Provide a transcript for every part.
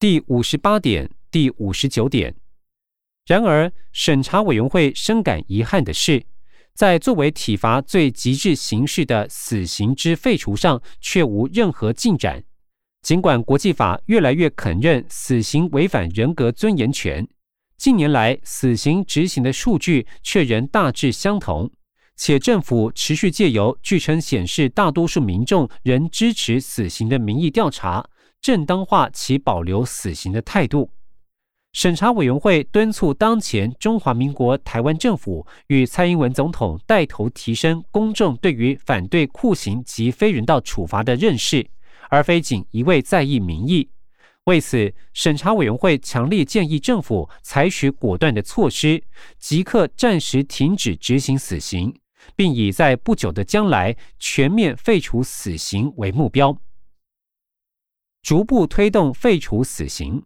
第五十八点、第五十九点。然而，审查委员会深感遗憾的是，在作为体罚最极致形式的死刑之废除上，却无任何进展。尽管国际法越来越肯认死刑违反人格尊严权，近年来死刑执行的数据却仍大致相同。且政府持续借由据称显示大多数民众仍支持死刑的民意调查，正当化其保留死刑的态度。审查委员会敦促当前中华民国台湾政府与蔡英文总统带头提升公众对于反对酷刑及非人道处罚的认识，而非仅一味在意民意。为此，审查委员会强烈建议政府采取果断的措施，即刻暂时停止执行死刑。并以在不久的将来全面废除死刑为目标，逐步推动废除死刑。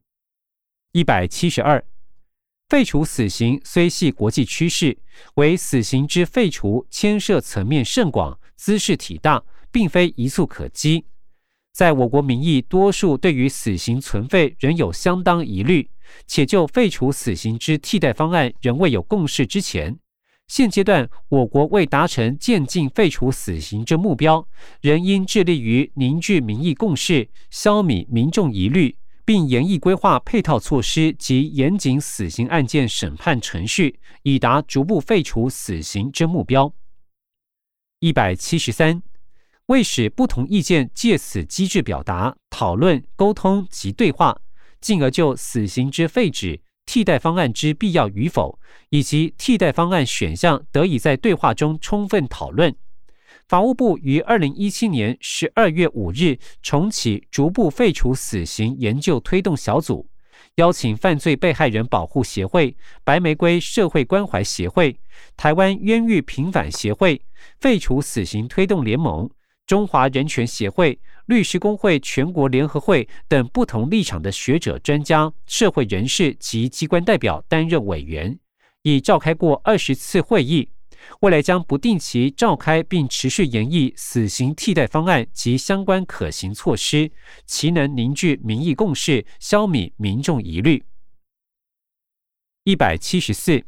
一百七十二，废除死刑虽系国际趋势，为死刑之废除牵涉层面甚广，姿势体大，并非一蹴可及。在我国民意多数对于死刑存废仍有相当疑虑，且就废除死刑之替代方案仍未有共识之前。现阶段，我国未达成渐进废除死刑之目标，仍应致力于凝聚民意共识，消弭民众疑虑，并严厉规划配套措施及严谨死刑案件审判程序，以达逐步废除死刑之目标。一百七十三，为使不同意见借此机制表达、讨论、沟通及对话，进而就死刑之废止。替代方案之必要与否，以及替代方案选项得以在对话中充分讨论。法务部于二零一七年十二月五日重启逐步废除死刑研究推动小组，邀请犯罪被害人保护协会、白玫瑰社会关怀协会、台湾冤狱平反协会、废除死刑推动联盟、中华人权协会。律师工会全国联合会等不同立场的学者、专家、社会人士及机关代表担任委员，已召开过二十次会议。未来将不定期召开，并持续研议死刑替代方案及相关可行措施，其能凝聚民意共识，消弭民众疑虑。一百七十四。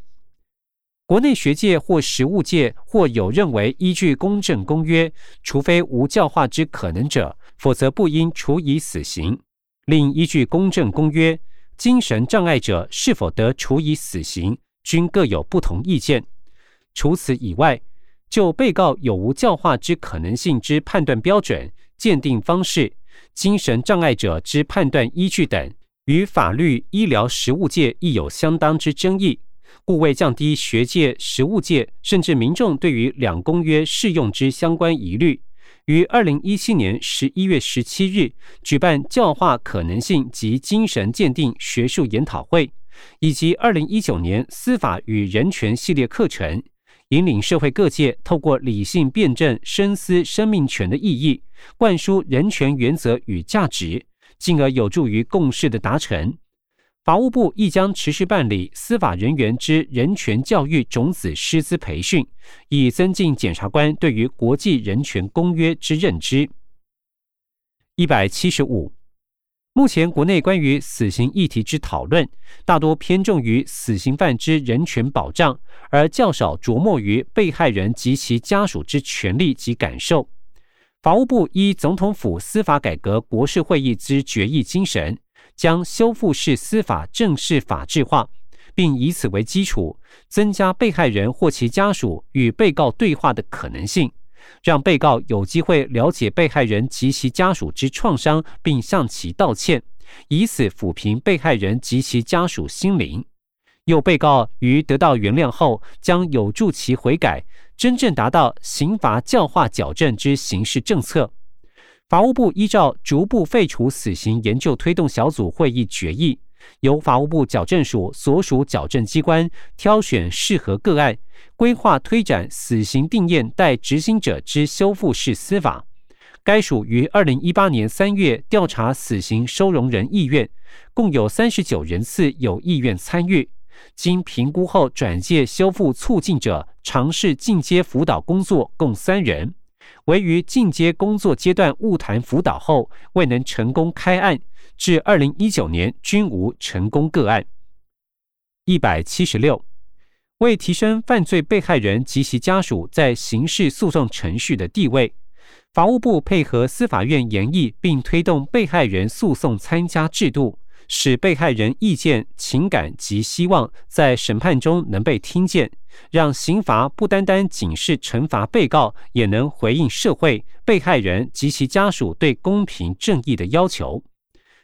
国内学界或实务界或有认为，依据公正公约，除非无教化之可能者，否则不应处以死刑。另依据公正公约，精神障碍者是否得处以死刑，均各有不同意见。除此以外，就被告有无教化之可能性之判断标准、鉴定方式、精神障碍者之判断依据等，与法律、医疗、实务界亦有相当之争议。故为降低学界、实务界甚至民众对于两公约适用之相关疑虑，于二零一七年十一月十七日举办教化可能性及精神鉴定学术研讨会，以及二零一九年司法与人权系列课程，引领社会各界透过理性辩证深思生命权的意义，灌输人权原则与价值，进而有助于共识的达成。法务部亦将持续办理司法人员之人权教育种子师资培训，以增进检察官对于国际人权公约之认知。一百七十五，目前国内关于死刑议题之讨论，大多偏重于死刑犯之人权保障，而较少琢磨于被害人及其家属之权利及感受。法务部依总统府司法改革国事会议之决议精神。将修复式司法正式法制化，并以此为基础，增加被害人或其家属与被告对话的可能性，让被告有机会了解被害人及其家属之创伤，并向其道歉，以此抚平被害人及其家属心灵。又被告于得到原谅后，将有助其悔改，真正达到刑罚教化矫正之刑事政策。法务部依照逐步废除死刑研究推动小组会议决议，由法务部矫正署所属矫正机关挑选适合个案，规划推展死刑定验待执行者之修复式司法。该署于二零一八年三月调查死刑收容人意愿，共有三十九人次有意愿参与，经评估后转介修复促进者尝试进阶辅导工作，共三人。为于进阶工作阶段误谈辅导后未能成功开案，至二零一九年均无成功个案。一百七十六，为提升犯罪被害人及其家属在刑事诉讼程序的地位，法务部配合司法院研议并推动被害人诉讼参加制度。使被害人意见、情感及希望在审判中能被听见，让刑罚不单单仅是惩罚被告，也能回应社会、被害人及其家属对公平正义的要求。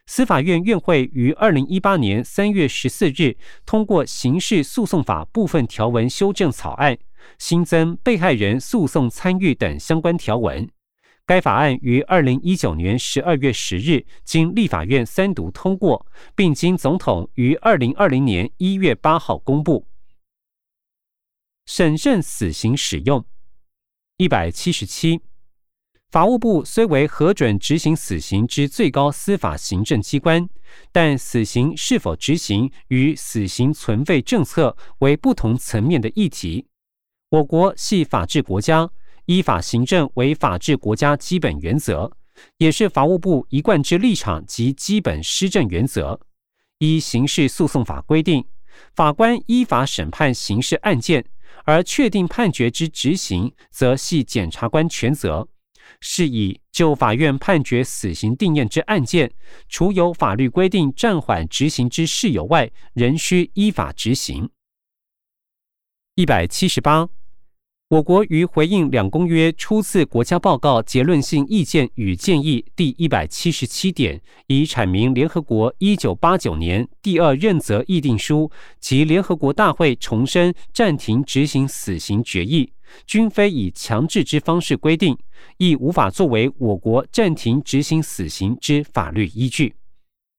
司法院院会于二零一八年三月十四日通过《刑事诉讼法》部分条文修正草案，新增被害人诉讼参与等相关条文。该法案于二零一九年十二月十日经立法院三读通过，并经总统于二零二零年一月八号公布。审慎死刑使用一百七十七，法务部虽为核准执行死刑之最高司法行政机关，但死刑是否执行与死刑存废政策为不同层面的议题。我国系法治国家。依法行政为法治国家基本原则，也是法务部一贯之立场及基本施政原则。依刑事诉讼法规定，法官依法审判刑事案件，而确定判决之执行，则系检察官全责。是以，就法院判决死刑定验之案件，除有法律规定暂缓执行之事由外，仍需依法执行。一百七十八。我国于回应两公约初次国家报告结论性意见与建议第一百七十七点，已阐明联合国一九八九年第二任责议定书及联合国大会重申暂停执行死刑决议，均非以强制之方式规定，亦无法作为我国暂停执行死刑之法律依据。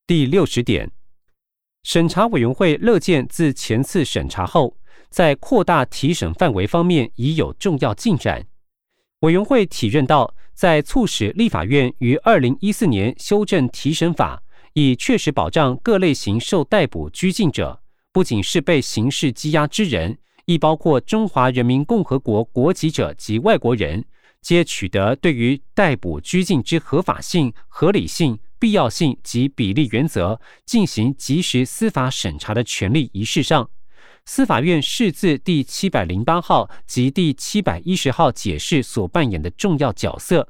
第六十点，审查委员会乐见自前次审查后。在扩大提审范围方面已有重要进展。委员会体认到，在促使立法院于二零一四年修正提审法，以确实保障各类型受逮捕拘禁者，不仅是被刑事羁押之人，亦包括中华人民共和国国籍者及外国人，皆取得对于逮捕拘禁之合法性、合理性、必要性及比例原则进行及时司法审查的权利一事上。司法院释字第七百零八号及第七百一十号解释所扮演的重要角色，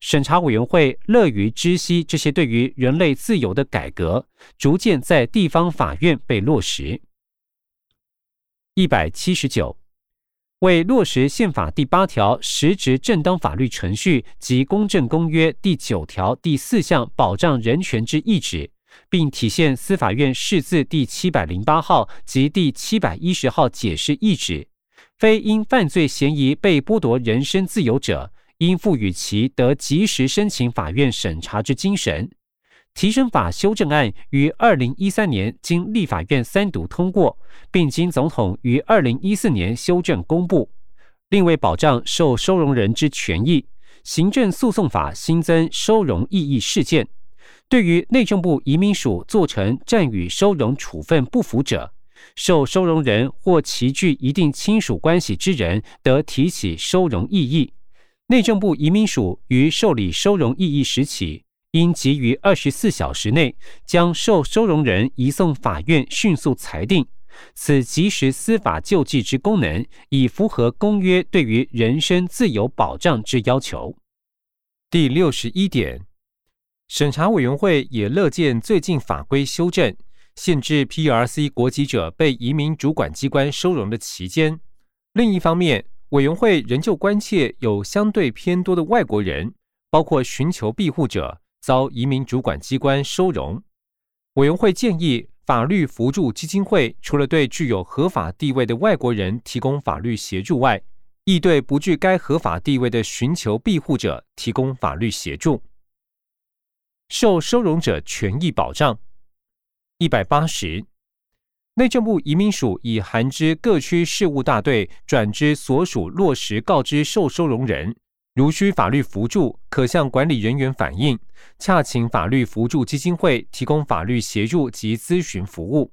审查委员会乐于知悉这些对于人类自由的改革，逐渐在地方法院被落实。一百七十九，为落实宪法第八条实质正当法律程序及公正公约第九条第四项保障人权之意旨。并体现司法院释字第七百零八号及第七百一十号解释意旨，非因犯罪嫌疑被剥夺人身自由者，应赋予其得及时申请法院审查之精神。提升法修正案于二零一三年经立法院三读通过，并经总统于二零一四年修正公布。另为保障受收容人之权益，行政诉讼法新增收容异议事件。对于内政部移民署做成暂予收容处分不服者，受收容人或其具一定亲属关系之人，得提起收容异议。内政部移民署于受理收容异议时起，应急于二十四小时内将受收容人移送法院迅速裁定。此及时司法救济之功能，已符合公约对于人身自由保障之要求。第六十一点。审查委员会也乐见最近法规修正，限制 PRC 国籍者被移民主管机关收容的期间。另一方面，委员会仍旧关切有相对偏多的外国人，包括寻求庇护者遭移民主管机关收容。委员会建议法律扶助基金会，除了对具有合法地位的外国人提供法律协助外，亦对不具该合法地位的寻求庇护者提供法律协助。受收容者权益保障一百八十，内政部移民署已函知各区事务大队转之所属落实告知受收容人，如需法律扶助，可向管理人员反映，洽请法律扶助基金会提供法律协助及咨询服务。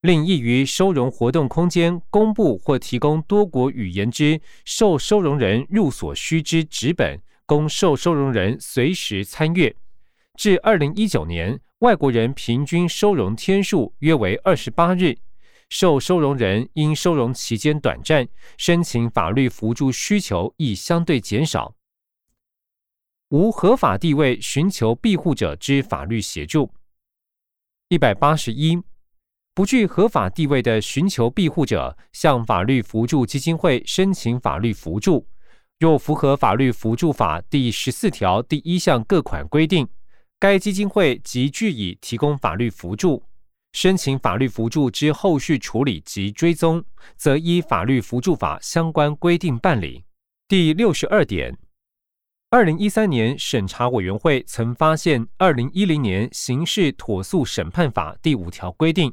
另易于收容活动空间公布或提供多国语言之受收容人入所需之纸本，供受收容人随时参阅。至二零一九年，外国人平均收容天数约为二十八日，受收容人因收容期间短暂，申请法律扶助需求亦相对减少。无合法地位寻求庇护者之法律协助。一百八十一，不具合法地位的寻求庇护者向法律扶助基金会申请法律扶助，若符合法律扶助法第十四条第一项各款规定，该基金会即据以提供法律扶助。申请法律扶助之后续处理及追踪，则依法律扶助法相关规定办理。第六十二点。二零一三年审查委员会曾发现，二零一零年刑事妥诉审判法第五条规定，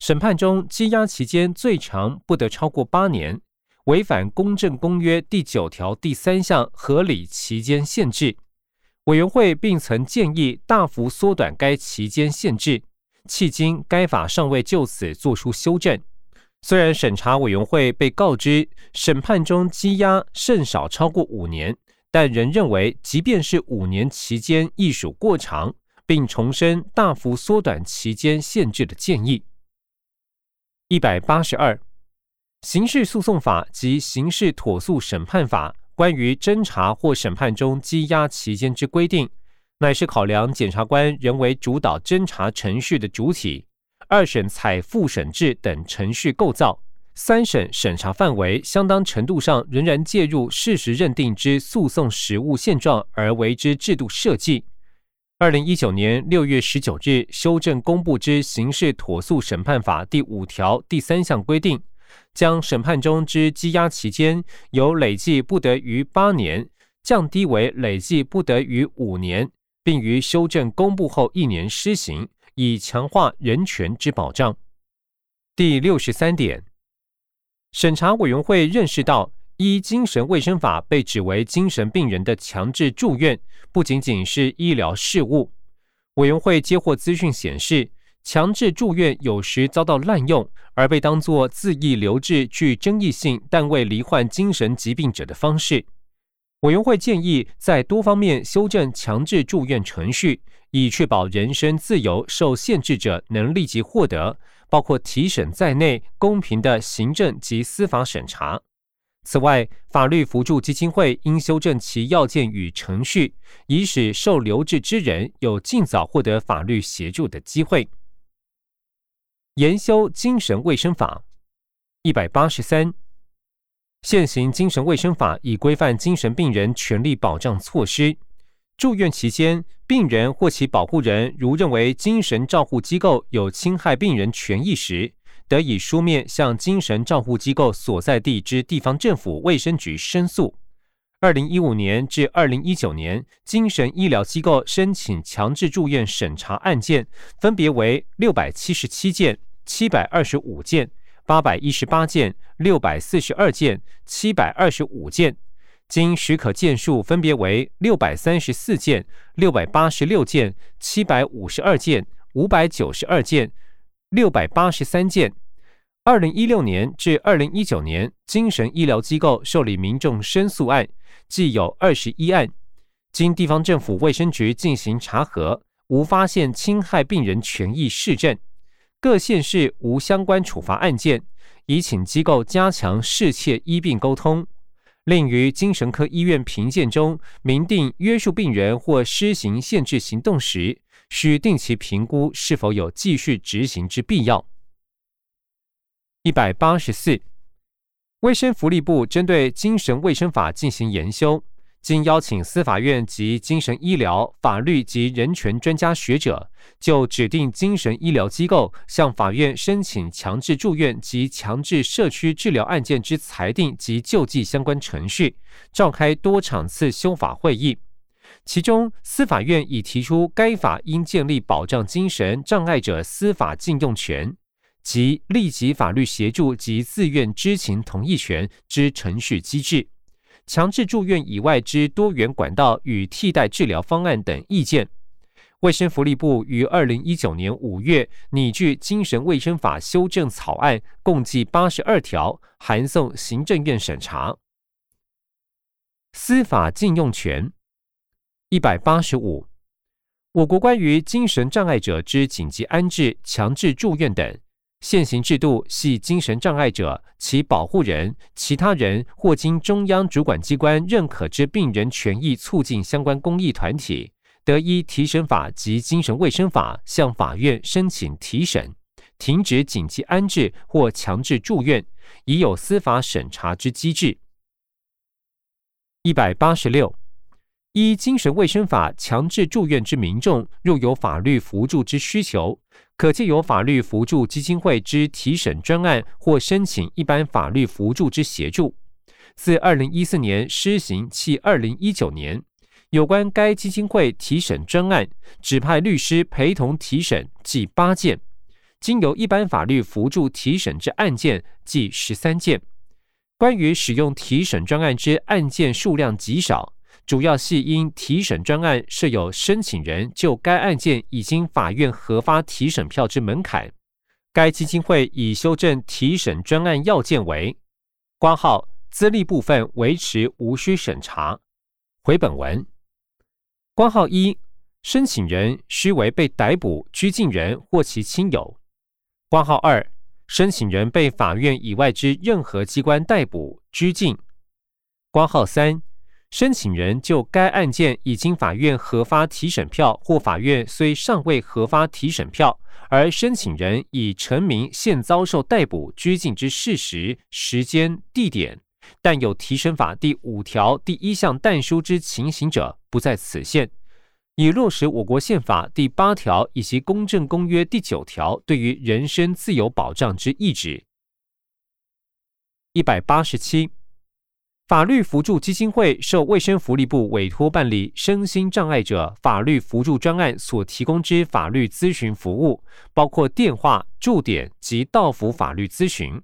审判中羁押期间最长不得超过八年，违反公正公约第九条第三项合理期间限制。委员会并曾建议大幅缩短该期间限制，迄今该法尚未就此作出修正。虽然审查委员会被告知审判中羁押甚少超过五年。但仍认为，即便是五年期间亦属过长，并重申大幅缩短期间限制的建议。一百八十二，刑事诉讼法及刑事妥诉审判法关于侦查或审判中羁押期间之规定，乃是考量检察官仍为主导侦查程序的主体，二审采复审制等程序构造。三审审查范围相当程度上仍然介入事实认定之诉讼实务现状而为之制度设计。二零一九年六月十九日修正公布之刑事妥诉审判法第五条第三项规定，将审判中之羁押期间由累计不得于八年降低为累计不得于五年，并于修正公布后一年施行，以强化人权之保障。第六十三点。审查委员会认识到，依精神卫生法被指为精神病人的强制住院，不仅仅是医疗事务。委员会接获资讯显示，强制住院有时遭到滥用，而被当作自意留置具争议性但未罹患精神疾病者的方式。委员会建议在多方面修正强制住院程序，以确保人身自由受限制者能立即获得。包括提审在内公平的行政及司法审查。此外，法律扶助基金会应修正其要件与程序，以使受留置之人有尽早获得法律协助的机会。研修精神卫生法一百八十三，现行精神卫生法已规范精神病人权利保障措施。住院期间，病人或其保护人如认为精神照护机构有侵害病人权益时，得以书面向精神照护机构所在地之地方政府卫生局申诉。二零一五年至二零一九年，精神医疗机构申请强制住院审查案件分别为六百七十七件、七百二十五件、八百一十八件、六百四十二件、七百二十五件。经许可件数分别为六百三十四件、六百八十六件、七百五十二件、五百九十二件、六百八十三件。二零一六年至二零一九年，精神医疗机构受理民众申诉案计有二十一案，经地方政府卫生局进行查核，无发现侵害病人权益事证，各县市无相关处罚案件，已请机构加强事切医病沟通。另于精神科医院评鉴中明定约束病人或施行限制行动时，需定期评估是否有继续执行之必要。一百八十四，卫生福利部针对精神卫生法进行研修。经邀请司法院及精神医疗法律及人权专家学者，就指定精神医疗机构向法院申请强制住院及强制社区治疗案件之裁定及救济相关程序，召开多场次修法会议。其中，司法院已提出该法应建立保障精神障碍者司法禁用权及立即法律协助及自愿知情同意权之程序机制。强制住院以外之多元管道与替代治疗方案等意见，卫生福利部于二零一九年五月拟具精神卫生法修正草案，共计八十二条，函送行政院审查。司法禁用权一百八十五，我国关于精神障碍者之紧急安置、强制住院等现行制度，系精神障碍者、其保护人、其他人或经中央主管机关认可之病人权益促进相关公益团体，得依提审法及精神卫生法向法院申请提审、停止紧急安置或强制住院，已有司法审查之机制。一百八十六。依精神卫生法强制住院之民众，若有法律扶助之需求，可借由法律扶助基金会之提审专案或申请一般法律扶助之协助。自二零一四年施行至二零一九年，有关该基金会提审专案，指派律师陪同提审计八件，经由一般法律扶助提审之案件计十三件。关于使用提审专案之案件数量极少。主要系因提审专案设有申请人就该案件已经法院核发提审票之门槛，该基金会已修正提审专案要件为：挂号资历部分维持无需审查。回本文，挂号一，申请人须为被逮捕拘禁人或其亲友。挂号二，申请人被法院以外之任何机关逮捕拘禁。挂号三。申请人就该案件已经法院核发提审票，或法院虽尚未核发提审票，而申请人已成名现遭受逮捕拘禁之事实、时间、地点，但有提审法第五条第一项但书之情形者，不在此限，以落实我国宪法第八条以及公正公约第九条对于人身自由保障之意旨。一百八十七。法律扶助基金会受卫生福利部委托办理身心障碍者法律扶助专案所提供之法律咨询服务，包括电话、驻点及到府法律咨询。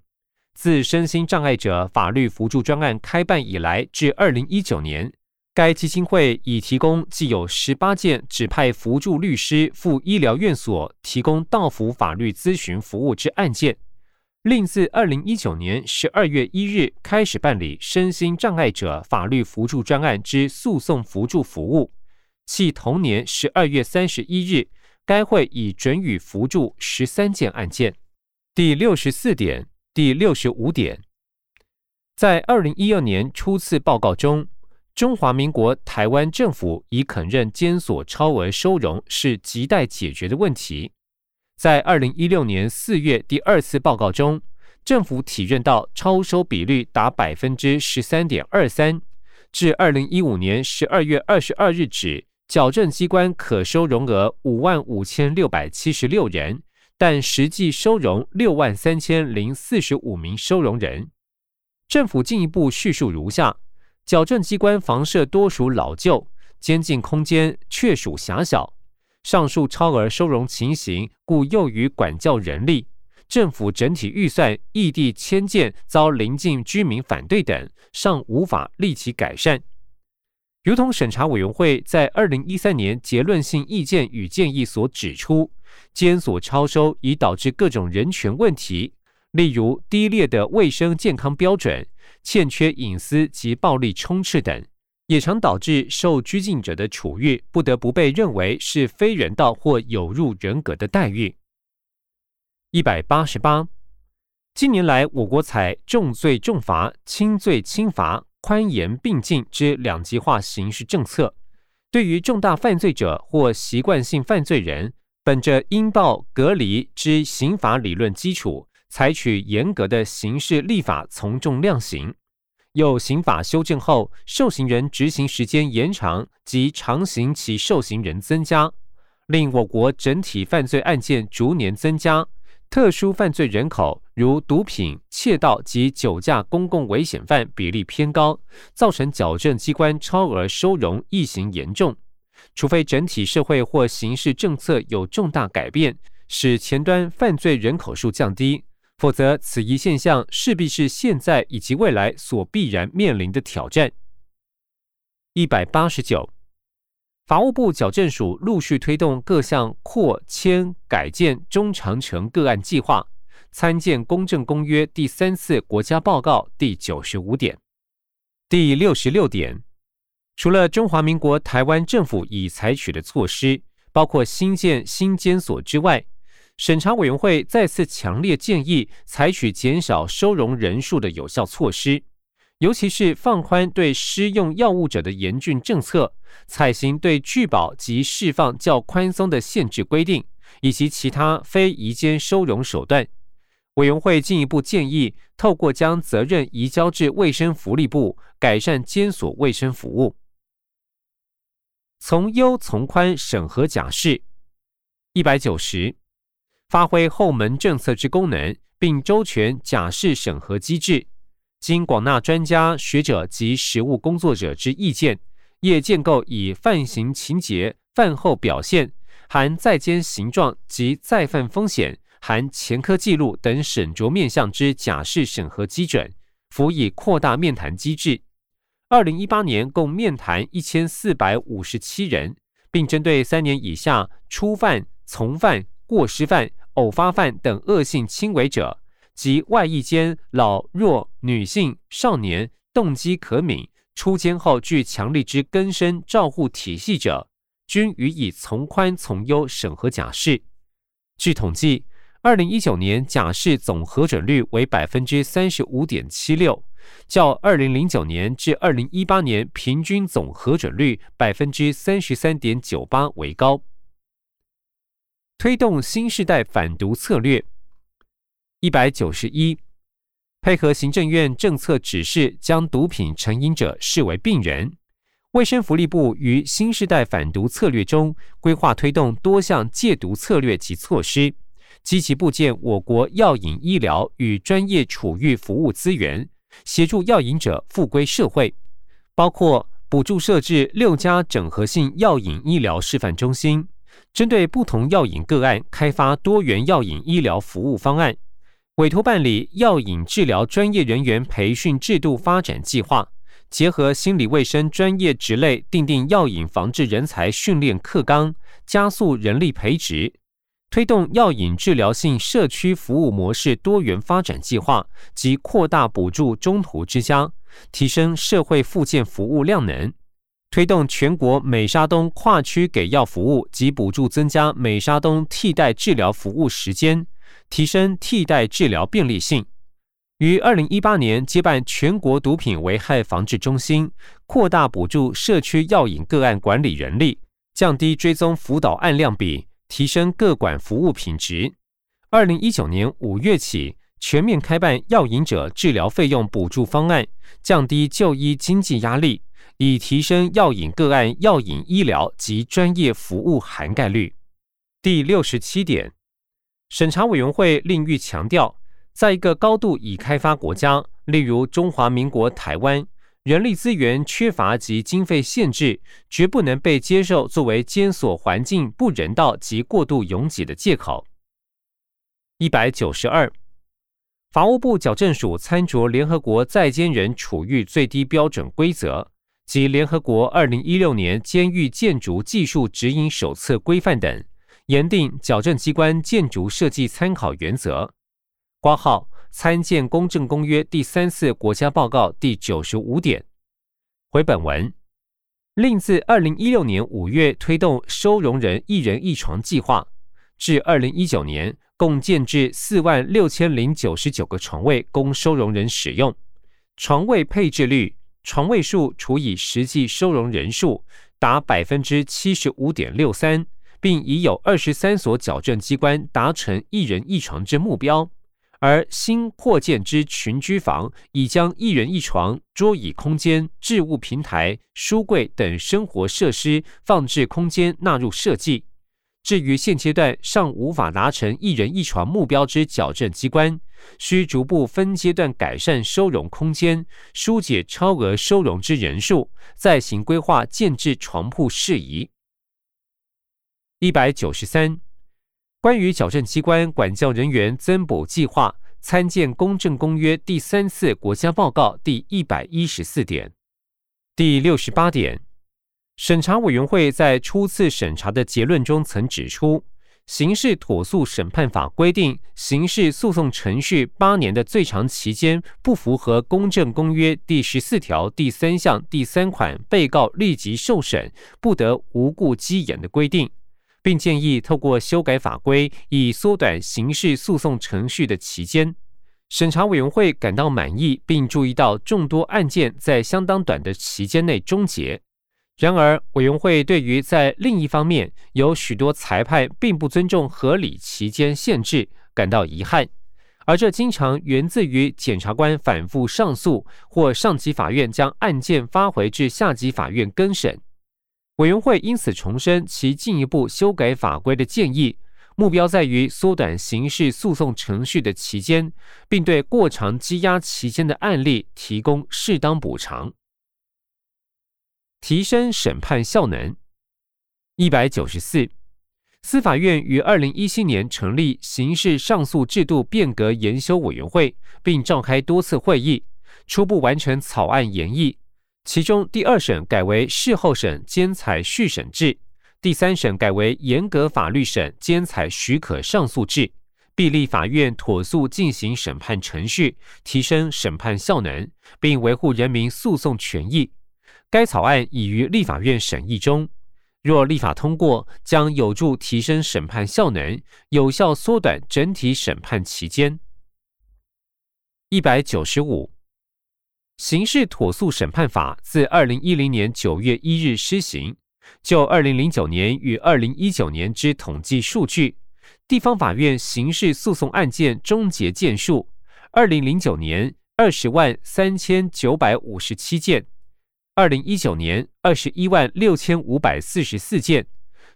自身心障碍者法律扶助专案开办以来至二零一九年，该基金会已提供既有十八件指派扶助律师赴医疗院所提供到府法律咨询服务之案件。另自二零一九年十二月一日开始办理身心障碍者法律扶助专案之诉讼扶助服务，系同年十二月三十一日，该会已准予扶助十三件案件。第六十四点、第六十五点，在二零一二年初次报告中，中华民国台湾政府已肯认监所超额收容是亟待解决的问题。在二零一六年四月第二次报告中，政府体认到超收比率达百分之十三点二三。至二零一五年十二月二十二日止，矫正机关可收容额五万五千六百七十六人，但实际收容六万三千零四十五名收容人。政府进一步叙述如下：矫正机关房舍多属老旧，监禁空间确属狭小。上述超额收容情形，故囿于管教人力，政府整体预算异地迁建遭邻近居民反对等，尚无法立即改善。如同审查委员会在二零一三年结论性意见与建议所指出，监所超收已导致各种人权问题，例如低劣的卫生健康标准、欠缺隐私及暴力充斥等。也常导致受拘禁者的处遇不得不被认为是非人道或有辱人格的待遇。一百八十八，近年来，我国采重罪重罚、轻罪轻罚、宽严并进之两极化刑事政策，对于重大犯罪者或习惯性犯罪人，本着应报隔离之刑法理论基础，采取严格的刑事立法，从重量刑。有刑法修正后，受刑人执行时间延长及长刑其受刑人增加，令我国整体犯罪案件逐年增加。特殊犯罪人口如毒品、窃盗及酒驾公共危险犯比例偏高，造成矫正机关超额收容异形严重。除非整体社会或刑事政策有重大改变，使前端犯罪人口数降低。否则，此一现象势必是现在以及未来所必然面临的挑战。一百八十九，法务部矫正署陆续推动各项扩迁改建中长程个案计划，参见《公正公约》第三次国家报告第九十五点。第六十六点，除了中华民国台湾政府已采取的措施。包括新建新监所之外，审查委员会再次强烈建议采取减少收容人数的有效措施，尤其是放宽对施用药物者的严峻政策，采行对拒保及释放较宽松的限制规定，以及其他非移监收容手段。委员会进一步建议，透过将责任移交至卫生福利部，改善监所卫生服务。从优从宽审核假释一百九十，发挥后门政策之功能，并周全假释审核机制。经广纳专家学者及实务工作者之意见，业建构以犯行情节、犯后表现、含在监形状及再犯风险。含前科记录等审酌面向之假释审核基准，辅以扩大面谈机制。二零一八年共面谈一千四百五十七人，并针对三年以下初犯、从犯、过失犯、偶发犯等恶性轻微者，及外役间老弱女性、少年动机可敏、出监后具强力之根深照护体系者，均予以从宽从优审核假释。据统计。二零一九年假释总核准率为百分之三十五点七六，较二零零九年至二零一八年平均总核准率百分之三十三点九八为高。推动新时代反毒策略一百九十一，配合行政院政策指示，将毒品成瘾者视为病人。卫生福利部于新时代反毒策略中规划推动多项戒毒策略及措施。积极部建我国药引医疗与专业处遇服务资源，协助药引者复归社会，包括补助设置六家整合性药引医疗示范中心，针对不同药引个案开发多元药引医疗服务方案，委托办理药引治疗专业人员培训制度发展计划，结合心理卫生专业职类，订定药引防治人才训练课纲，加速人力培植。推动药引治疗性社区服务模式多元发展计划及扩大补助中途之家，提升社会复健服务量能；推动全国美沙东跨区给药服务及补助增加美沙东替代治疗服务时间，提升替代治疗便利性。于二零一八年接办全国毒品危害防治中心，扩大补助社区药引个案管理人力，降低追踪辅导案量比。提升各管服务品质。二零一九年五月起，全面开办药瘾者治疗费用补助方案，降低就医经济压力，以提升药引个案药引医疗及专业服务涵盖率。第六十七点，审查委员会另欲强调，在一个高度已开发国家，例如中华民国台湾。人力资源缺乏及经费限制，绝不能被接受作为监所环境不人道及过度拥挤的借口。一百九十二，法务部矫正署参酌联合国在监人处遇最低标准规则及联合国二零一六年监狱建筑技术指引手册规范等，严定矫正机关建筑设计参考原则。挂号。参见《公正公约》第三次国家报告第九十五点。回本文，另自二零一六年五月推动收容人一人一床计划，至二零一九年共建制四万六千零九十九个床位供收容人使用，床位配置率床位数除以实际收容人数达百分之七十五点六三，并已有二十三所矫正机关达成一人一床之目标。而新扩建之群居房，已将一人一床、桌椅空间、置物平台、书柜等生活设施放置空间纳入设计。至于现阶段尚无法达成一人一床目标之矫正机关，需逐步分阶段改善收容空间，疏解超额收容之人数，再行规划建置床铺事宜。一百九十三。关于矫正机关管教人员增补计划，参见《公正公约》第三次国家报告第一百一十四点。第六十八点，审查委员会在初次审查的结论中曾指出，《刑事妥诉审判法》规定，刑事诉讼程序八年的最长期间不符合《公正公约》第十四条第三项第三款被告立即受审，不得无故积延的规定。并建议透过修改法规，以缩短刑事诉讼程序的期间。审查委员会感到满意，并注意到众多案件在相当短的期间内终结。然而，委员会对于在另一方面有许多裁判并不尊重合理期间限制感到遗憾，而这经常源自于检察官反复上诉，或上级法院将案件发回至下级法院更审。委员会因此重申其进一步修改法规的建议，目标在于缩短刑事诉讼程序的期间，并对过长积压期间的案例提供适当补偿，提升审判效能。一百九十四，司法院于二零一七年成立刑事上诉制度变革研修委员会，并召开多次会议，初步完成草案研议。其中，第二审改为事后审兼采续审制；第三审改为严格法律审兼采许可上诉制，必立法院妥速进行审判程序，提升审判效能，并维护人民诉讼权益。该草案已于立法院审议中，若立法通过，将有助提升审判效能，有效缩短整体审判期间。一百九十五。刑事妥速审判法自二零一零年九月一日施行。就二零零九年与二零一九年之统计数据，地方法院刑事诉讼案件终结件数：二零零九年二十万三千九百五十七件，二零一九年二十一万六千五百四十四件。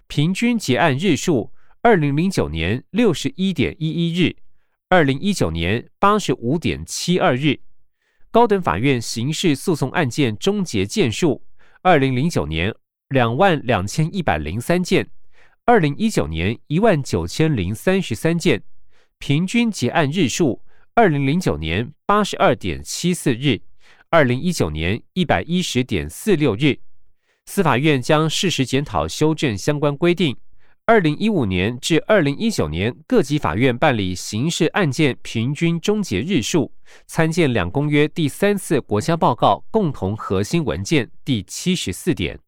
平均结案日数：二零零九年六十一点一一日，二零一九年八十五点七二日。高等法院刑事诉讼案件终结件数：二零零九年两万两千一百零三件，二零一九年一万九千零三十三件。平均结案日数：二零零九年八十二点七四日，二零一九年一百一十点四六日。司法院将适时检讨修正相关规定。二零一五年至二零一九年各级法院办理刑事案件平均终结日数，参见两公约第三次国家报告共同核心文件第七十四点。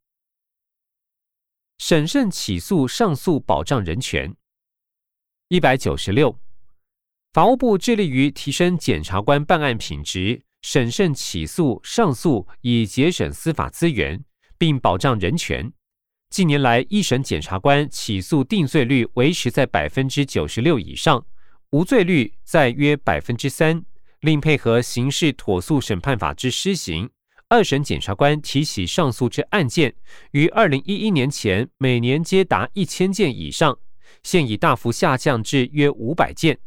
审慎起诉上诉保障人权。一百九十六，法务部致力于提升检察官办案品质，审慎起诉上诉，以节省司法资源，并保障人权。近年来，一审检察官起诉定罪率维持在百分之九十六以上，无罪率在约百分之三。另配合刑事妥速审判法之施行，二审检察官提起上诉之案件，于二零一一年前每年皆达一千件以上，现已大幅下降至约五百件。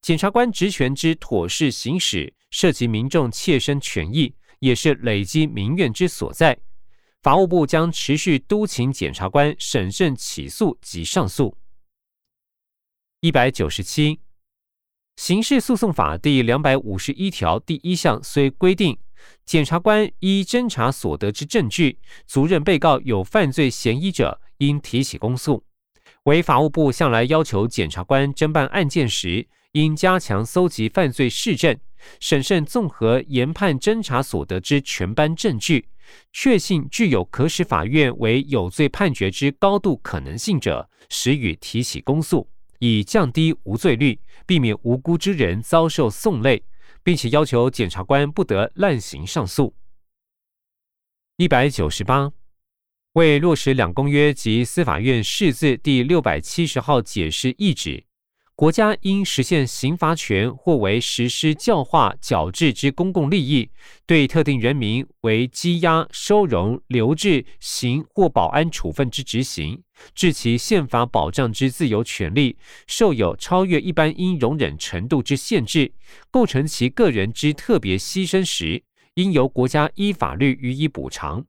检察官职权之妥适行使，涉及民众切身权益，也是累积民怨之所在。法务部将持续督请检察官审慎起诉及上诉。一百九十七，刑事诉讼法第两百五十一条第一项虽规定，检察官依侦查所得之证据，足认被告有犯罪嫌疑者，应提起公诉。为法务部向来要求检察官侦办案件时，应加强搜集犯罪事证，审慎综合研判侦查所得之全班证据。确信具有可使法院为有罪判决之高度可能性者，时予提起公诉，以降低无罪率，避免无辜之人遭受送累，并且要求检察官不得滥行上诉。一百九十八，为落实两公约及司法院释字第六百七十号解释意旨。国家应实现刑罚权或为实施教化矫治之公共利益，对特定人民为羁押、收容、留置、刑或保安处分之执行，致其宪法保障之自由权利受有超越一般应容忍程度之限制，构成其个人之特别牺牲时，应由国家依法律予以补偿。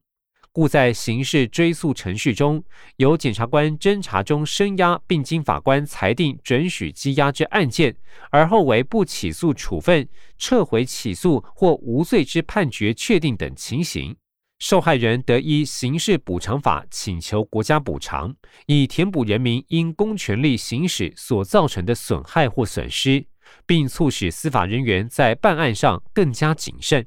故在刑事追诉程序中，由检察官侦查中声押并经法官裁定准许羁押之案件，而后为不起诉处分、撤回起诉或无罪之判决确定等情形，受害人得依刑事补偿法请求国家补偿，以填补人民因公权力行使所造成的损害或损失，并促使司法人员在办案上更加谨慎。